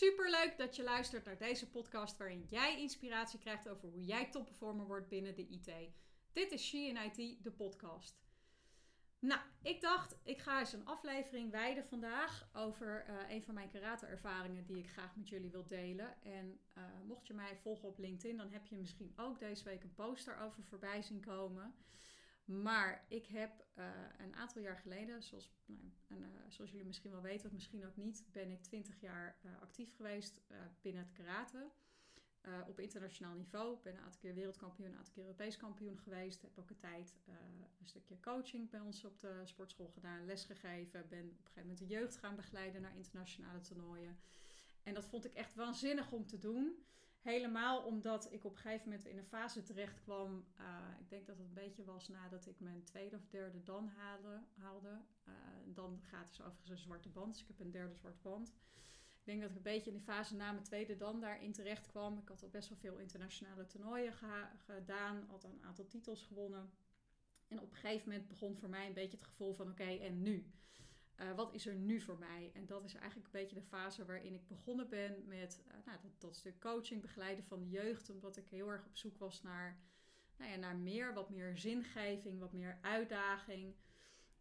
Super leuk dat je luistert naar deze podcast waarin jij inspiratie krijgt over hoe jij topperformer wordt binnen de IT. Dit is She in IT, de podcast. Nou, ik dacht, ik ga eens een aflevering wijden vandaag over uh, een van mijn karate-ervaringen die ik graag met jullie wil delen. En uh, mocht je mij volgen op LinkedIn, dan heb je misschien ook deze week een poster over voorbij zien komen. Maar ik heb uh, een aantal jaar geleden, zoals, nou, en, uh, zoals jullie misschien wel weten, of misschien ook niet, ben ik 20 jaar uh, actief geweest binnen het karate. op internationaal niveau. Ik ben een aantal keer wereldkampioen, een aantal keer Europees kampioen geweest. Heb ook een tijd een stukje coaching bij ons op de sportschool gedaan, lesgegeven. Ben op een gegeven moment de jeugd gaan begeleiden naar internationale toernooien. En dat vond ik echt waanzinnig om te doen. Helemaal omdat ik op een gegeven moment in een fase terecht kwam. Uh, ik denk dat het een beetje was nadat ik mijn tweede of derde dan haalde. haalde. Uh, dan gaat dus overigens een zwarte band. Dus ik heb een derde zwarte band. Ik denk dat ik een beetje in die fase na mijn tweede dan daarin terecht kwam. Ik had al best wel veel internationale toernooien gedaan. Had een aantal titels gewonnen. En op een gegeven moment begon voor mij een beetje het gevoel van oké, en nu? Uh, wat is er nu voor mij? En dat is eigenlijk een beetje de fase waarin ik begonnen ben met uh, nou, dat, stuk coaching, begeleiden van de jeugd. Omdat ik heel erg op zoek was naar, nou ja, naar meer, wat meer zingeving, wat meer uitdaging.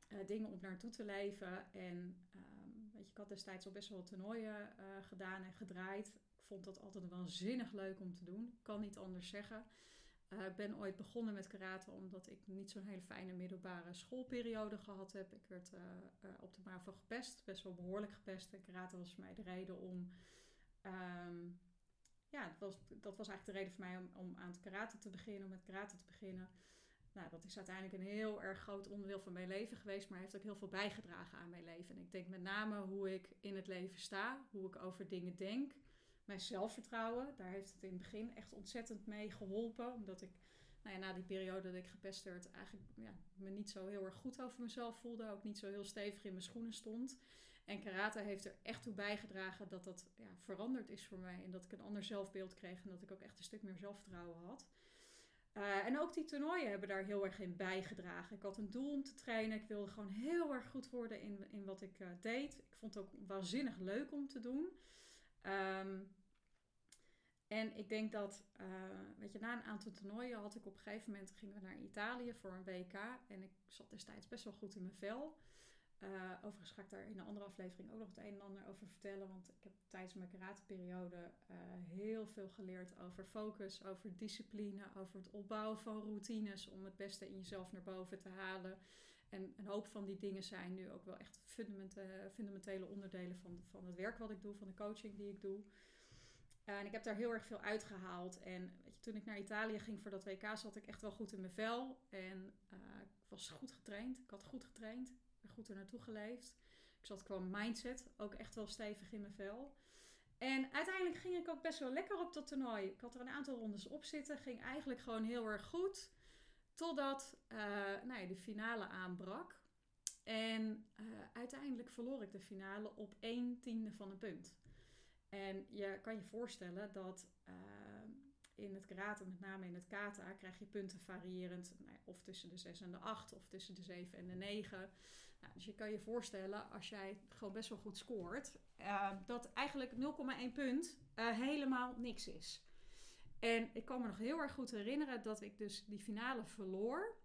Uh, dingen om naartoe te leven. En um, weet je, ik had destijds al best wel toernooien gedaan en gedraaid. Ik vond dat altijd waanzinnig leuk om te doen. Ik kan niet anders zeggen. Uh, ben ooit begonnen met karate omdat ik niet zo'n hele fijne middelbare schoolperiode gehad heb. Ik werd uh, uh, op de MAVO gepest, best wel behoorlijk gepest. En karate was voor mij de reden om... Um, ja, dat was, dat was eigenlijk de reden voor mij om, om aan het karate te beginnen, om met karate te beginnen. Nou, dat is uiteindelijk een heel erg groot onderdeel van mijn leven geweest, maar heeft ook heel veel bijgedragen aan mijn leven. En ik denk met name hoe ik in het leven sta, hoe ik over dingen denk mijn zelfvertrouwen. Daar heeft het in het begin echt ontzettend mee geholpen. Omdat ik nou ja, na die periode dat ik gepest werd, eigenlijk ja, me niet zo heel erg goed over mezelf voelde. Ook niet zo heel stevig in mijn schoenen stond. En karate heeft er echt toe bijgedragen dat dat ja, veranderd is voor mij. En dat ik een ander zelfbeeld kreeg en dat ik ook echt een stuk meer zelfvertrouwen had. Uh, en ook die toernooien hebben daar heel erg in bijgedragen. Ik had een doel om te trainen. Ik wilde gewoon heel erg goed worden in, in wat ik uh, deed. Ik vond het ook waanzinnig leuk om te doen. Um, en ik denk dat, uh, weet je, na een aantal toernooien had ik op een gegeven moment, gingen we naar Italië voor een WK. En ik zat destijds best wel goed in mijn vel. Uh, overigens ga ik daar in een andere aflevering ook nog het een en ander over vertellen. Want ik heb tijdens mijn karateperiode uh, heel veel geleerd over focus, over discipline, over het opbouwen van routines om het beste in jezelf naar boven te halen. En een hoop van die dingen zijn nu ook wel echt fundamentele onderdelen van, van het werk wat ik doe, van de coaching die ik doe. En ik heb daar heel erg veel uitgehaald. En weet je, toen ik naar Italië ging voor dat WK, zat ik echt wel goed in mijn vel. En uh, ik was goed getraind. Ik had goed getraind goed er naartoe geleefd. Ik zat qua mindset ook echt wel stevig in mijn vel. En uiteindelijk ging ik ook best wel lekker op dat toernooi. Ik had er een aantal rondes op zitten. Ging eigenlijk gewoon heel erg goed. Totdat uh, nou ja, de finale aanbrak. En uiteindelijk verloor ik de finale op 1 tiende van een punt. En je kan je voorstellen dat uh, in het karate, met name in het kata, krijg je punten variërend. Nou, of tussen de 6 en de 8, of tussen de 7 en de 9. Nou, dus je kan je voorstellen, als jij gewoon best wel goed scoort, uh, dat eigenlijk 0,1 punt uh, helemaal niks is. En ik kan me nog heel erg goed herinneren dat ik dus die finale verloor.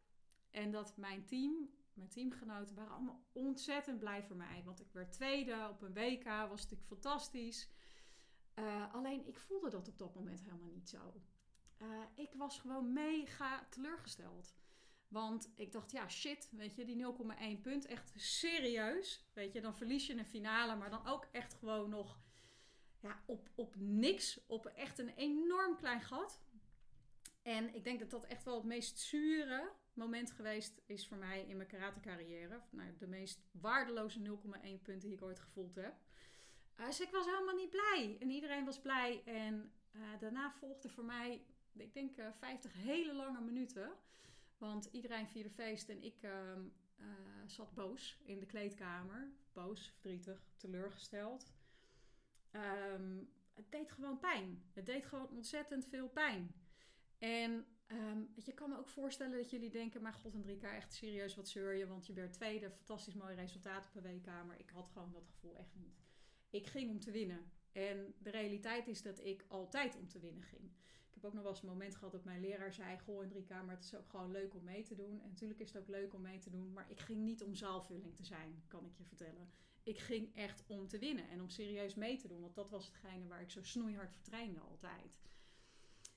En dat mijn team, mijn teamgenoten, waren allemaal ontzettend blij voor mij. Want ik werd tweede op een WK, was natuurlijk fantastisch. Uh, alleen ik voelde dat op dat moment helemaal niet zo. Uh, ik was gewoon mega teleurgesteld. Want ik dacht, ja, shit, weet je, die 0,1 punt, echt serieus. Weet je, dan verlies je een finale, maar dan ook echt gewoon nog ja, op, op niks. Op echt een enorm klein gat. En ik denk dat dat echt wel het meest zure moment geweest is voor mij in mijn karate carrière. Nou, de meest waardeloze 0,1 punten die ik ooit gevoeld heb. Dus ik was helemaal niet blij. En iedereen was blij. En uh, daarna volgde voor mij, ik denk, uh, eh, 50 hele lange minuten. Want iedereen vierde feest en ik ehm, zat boos in de kleedkamer. Boos, verdrietig, teleurgesteld. Um, het deed gewoon pijn. Het deed gewoon ontzettend veel pijn. En um, je kan me ook voorstellen dat jullie denken: maar god, Hendrika, echt serieus, wat zeur je? Want je bent tweede, fantastisch mooi resultaat op een weekkamer. Ik had gewoon dat gevoel echt niet. Ik ging om te winnen. En de realiteit is dat ik altijd om te winnen ging. Ik heb ook nog wel eens een moment gehad dat mijn leraar zei: Goh, Enrika, maar het is ook gewoon leuk om mee te doen. En natuurlijk is het ook leuk om mee te doen, maar ik ging niet om zaalvulling te zijn, kan ik je vertellen. Ik ging echt om te winnen en om serieus mee te doen, want dat was hetgene waar ik zo snoeihard vertrainde altijd.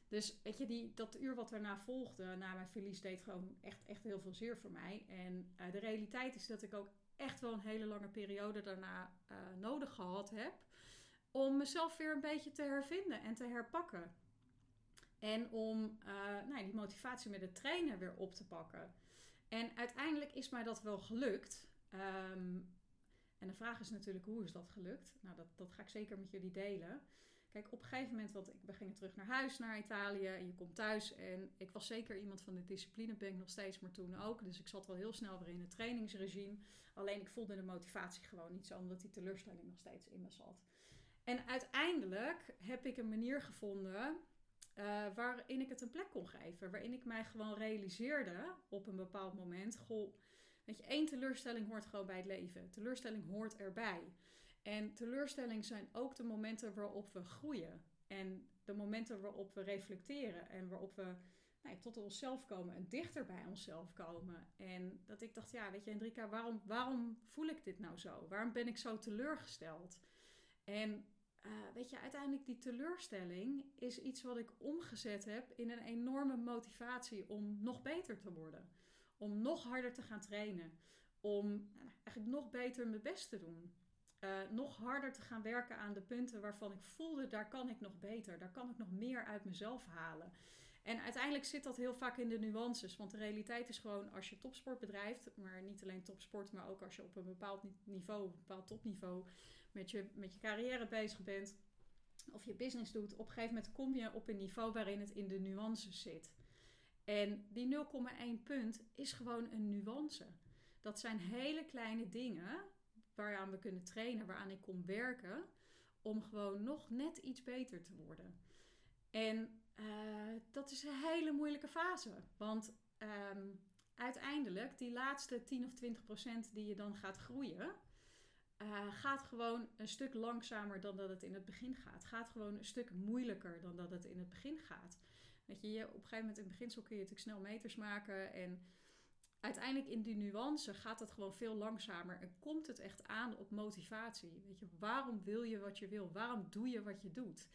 Dus weet je, die, dat uur wat daarna volgde, na mijn verlies, deed gewoon echt, echt heel veel zeer voor mij. En uh, de realiteit is dat ik ook echt wel een hele lange periode daarna uh, nodig gehad heb. Om mezelf weer een beetje te hervinden en te herpakken. En om uh, nou, die motivatie met het trainen weer op te pakken. En uiteindelijk is mij dat wel gelukt. Um, en de vraag is natuurlijk, hoe is dat gelukt? Nou, dat, dat ga ik zeker met jullie delen. Op een gegeven moment, want we gingen terug naar huis, naar Italië. En je komt thuis. En ik was zeker iemand van de discipline, ben ik nog steeds, maar toen ook. Dus ik zat wel heel snel weer in het trainingsregime. Alleen ik voelde de motivatie gewoon niet zo, omdat die teleurstelling nog steeds in me zat. En uiteindelijk heb ik een manier gevonden uh, waarin ik het een plek kon geven. Waarin ik mij gewoon realiseerde op een bepaald moment: goh, weet je, één teleurstelling hoort gewoon bij het leven. Teleurstelling hoort erbij. En teleurstelling zijn ook de momenten waarop we groeien. En de momenten waarop we reflecteren en waarop we nou, tot onszelf komen en dichter bij onszelf komen. En dat ik dacht, ja, weet je, Hendrika, waarom, waarom voel ik dit nou zo? Waarom ben ik zo teleurgesteld? En uh, weet je, uiteindelijk die teleurstelling is iets wat ik omgezet heb in een enorme motivatie om nog beter te worden. Om nog harder te gaan trainen. Om nou, eigenlijk nog beter mijn best te doen. Uh, nog harder te gaan werken aan de punten waarvan ik voelde, daar kan ik nog beter. Daar kan ik nog meer uit mezelf halen. En uiteindelijk zit dat heel vaak in de nuances. Want de realiteit is gewoon, als je topsport bedrijft, maar niet alleen topsport, maar ook als je op een bepaald niveau, een bepaald topniveau, met je, met je carrière bezig bent of je business doet, op een gegeven moment kom je op een niveau waarin het in de nuances zit. En die 0,1 punt is gewoon een nuance. Dat zijn hele kleine dingen waaraan we kunnen trainen, waaraan ik kon werken, om gewoon nog net iets beter te worden. En uh, dat is een hele moeilijke fase. Want um, uiteindelijk, die laatste 10 of 20 procent die je dan gaat groeien, uh, gaat gewoon een stuk langzamer dan dat het in het begin gaat. Gaat gewoon een stuk moeilijker dan dat het in het begin gaat. Weet je, op een gegeven moment in het beginsel kun je natuurlijk snel meters maken. En uiteindelijk in die nuance gaat het gewoon veel langzamer. En komt het echt aan op motivatie. Weet je, waarom wil je wat je wil? Waarom doe je wat je doet?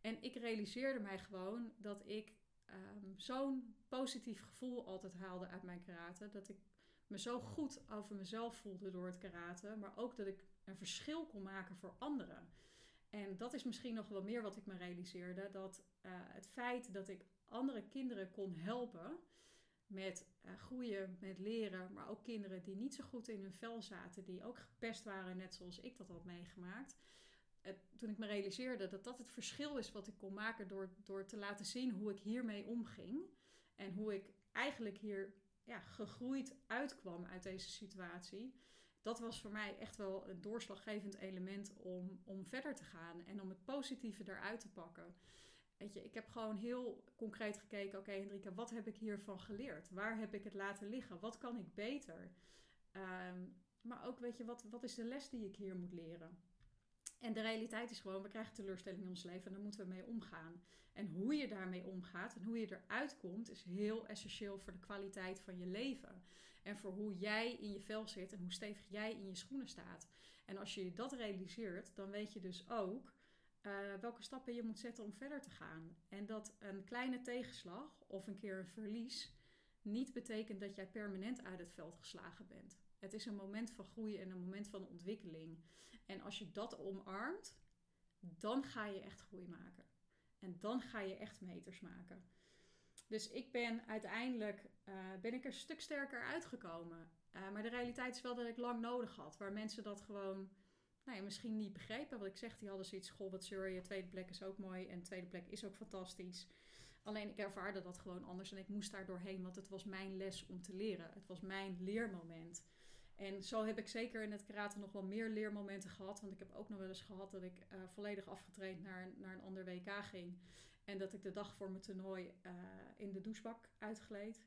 En ik realiseerde mij gewoon dat ik um, zo'n positief gevoel altijd haalde uit mijn karate. Dat ik me zo goed over mezelf voelde door het karate, maar ook dat ik een verschil kon maken voor anderen. En dat is misschien nog wel meer wat ik me realiseerde: dat uh, het feit dat ik andere kinderen kon helpen met uh, groeien, met leren, maar ook kinderen die niet zo goed in hun vel zaten, die ook gepest waren, net zoals ik dat had meegemaakt. Toen ik me realiseerde dat dat het verschil is wat ik kon maken door, door te laten zien hoe ik hiermee omging en hoe ik eigenlijk hier ja, gegroeid uitkwam uit deze situatie. Dat was voor mij echt wel een doorslaggevend element om, om verder te gaan en om het positieve eruit te pakken. Weet je, ik heb gewoon heel concreet gekeken: oké, okay, Hendrika, wat heb ik hiervan geleerd? Waar heb ik het laten liggen? Wat kan ik beter? Um, maar ook, weet je, wat, wat is de les die ik hier moet leren? En de realiteit is gewoon, we krijgen teleurstellingen in ons leven en daar moeten we mee omgaan. En hoe je daarmee omgaat en hoe je eruit komt, is heel essentieel voor de kwaliteit van je leven. En voor hoe jij in je vel zit en hoe stevig jij in je schoenen staat. En als je dat realiseert, dan weet je dus ook uh, welke stappen je moet zetten om verder te gaan. En dat een kleine tegenslag of een keer een verlies niet betekent dat jij permanent uit het veld geslagen bent. Het is een moment van groei en een moment van ontwikkeling. En als je dat omarmt, dan ga je echt groei maken. En dan ga je echt meters maken. Dus ik ben uiteindelijk uh, ben ik er een stuk sterker uitgekomen. Uh, maar de realiteit is wel dat ik lang nodig had. Waar mensen dat gewoon nou misschien niet begrepen. Wat ik zeg, die hadden zoiets, goh wat je, tweede plek is ook mooi en tweede plek is ook fantastisch. Alleen ik ervaarde dat gewoon anders en ik moest daar doorheen, want het was mijn les om te leren. Het was mijn leermoment. En zo heb ik zeker in het karate nog wel meer leermomenten gehad. Want ik heb ook nog wel eens gehad dat ik uh, volledig afgetraind naar, naar een ander WK ging. En dat ik de dag voor mijn toernooi uh, in de douchebak uitgleed.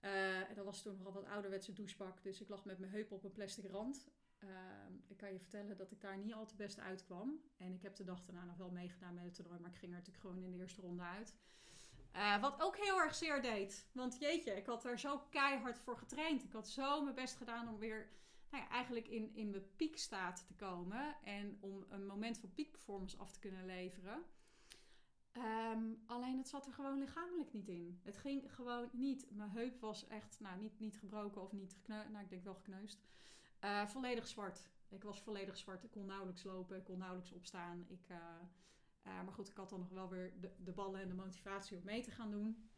Uh, en dat was toen nogal wat ouderwetse douchebak. Dus ik lag met mijn heup op een plastic rand. Ehm, ik kan je vertellen dat ik daar niet al te best uitkwam. En ik heb de dag daarna nog wel meegedaan met het toernooi, maar ik ging er natuurlijk gewoon in de eerste ronde uit. Eh, wat ook heel erg zeer deed. Want jeetje, ik had er zo keihard voor getraind. Ik had zo mijn best gedaan om weer nou ja, eigenlijk in, in mijn piekstaat te komen. En om een moment van piekperformance af te kunnen leveren. Ehm, alleen het zat er gewoon lichamelijk niet in. Het ging gewoon niet. Mijn heup was echt, nou niet, niet gebroken of niet gekneusd. Nou, ik denk wel gekneusd. Uh, volledig zwart. Ik was volledig zwart. Ik kon nauwelijks lopen. Ik kon nauwelijks opstaan. Ik, uh, uh, maar goed, ik had dan nog wel weer de, de, ballen en de motivatie om mee te gaan doen.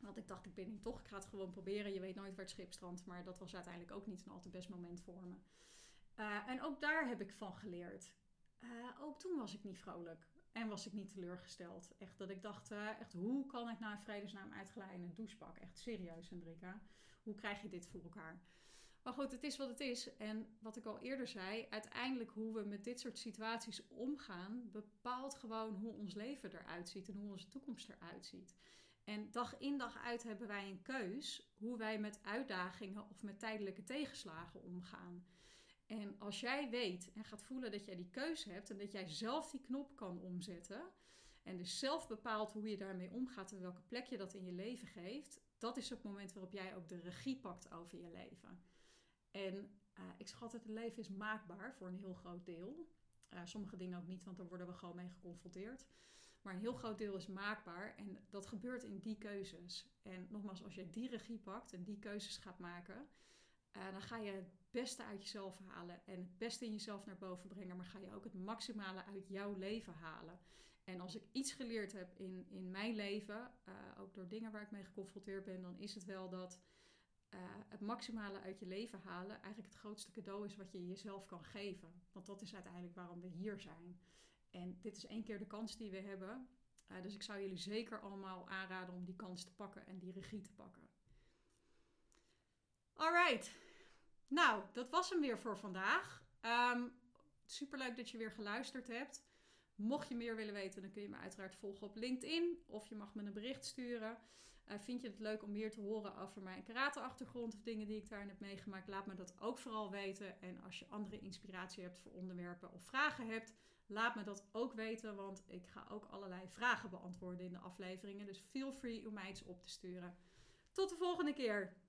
Want ik dacht, ik ben hier toch. Ik ga het gewoon proberen. Je weet nooit waar het schip strandt. Maar dat was uiteindelijk ook niet een al te best moment voor me. en ook daar heb ik van geleerd. ook toen was ik niet vrolijk. En was ik niet teleurgesteld. Echt dat ik dacht, echt, hoe kan ik nou een vredesnaam uitglijden in een douchepak? Echt serieus, Hendrika. Hoe krijg je dit voor elkaar? Maar goed, het is wat het is. En wat ik al eerder zei, uiteindelijk hoe we met dit soort situaties omgaan, bepaalt gewoon hoe ons leven eruit ziet en hoe onze toekomst eruit ziet. En dag in dag uit hebben wij een keus hoe wij met uitdagingen of met tijdelijke tegenslagen omgaan. En als jij weet en gaat voelen dat jij die keuze hebt en dat jij zelf die knop kan omzetten en dus zelf bepaalt hoe je daarmee omgaat en welke plek je dat in je leven geeft, dat is het moment waarop jij ook de regie pakt over je leven. En uh, ik zeg altijd, het leven is maakbaar voor een heel groot deel. Uh, sommige dingen ook niet, want daar worden we gewoon mee geconfronteerd. Maar een heel groot deel is maakbaar en dat gebeurt in die keuzes. En nogmaals, als je die regie pakt en die keuzes gaat maken, uh, dan ga je het beste uit jezelf halen en het beste in jezelf naar boven brengen, maar ga je ook het maximale uit jouw leven halen. En als ik iets geleerd heb in, in mijn leven, ook door dingen waar ik mee geconfronteerd ben, dan is het wel dat uh, het maximale uit je leven halen eigenlijk het grootste cadeau is wat je jezelf kan geven. Want dat is uiteindelijk waarom we hier zijn. En dit is één keer de kans die we hebben. Dus ik zou jullie zeker allemaal aanraden om die kans te pakken en die regie te pakken. Alright. Nou, dat was hem weer voor vandaag. Um, superleuk dat je weer geluisterd hebt. Mocht je meer willen weten, dan kun je me uiteraard volgen op LinkedIn. Of je mag me een bericht sturen. Uh, vind je het leuk om meer te horen over mijn karate-achtergrond of dingen die ik daarin heb meegemaakt? Laat me dat ook vooral weten. En als je andere inspiratie hebt voor onderwerpen of vragen hebt, laat me dat ook weten. Want ik ga ook allerlei vragen beantwoorden in de afleveringen. Dus feel free om mij iets op te sturen. Tot de volgende keer!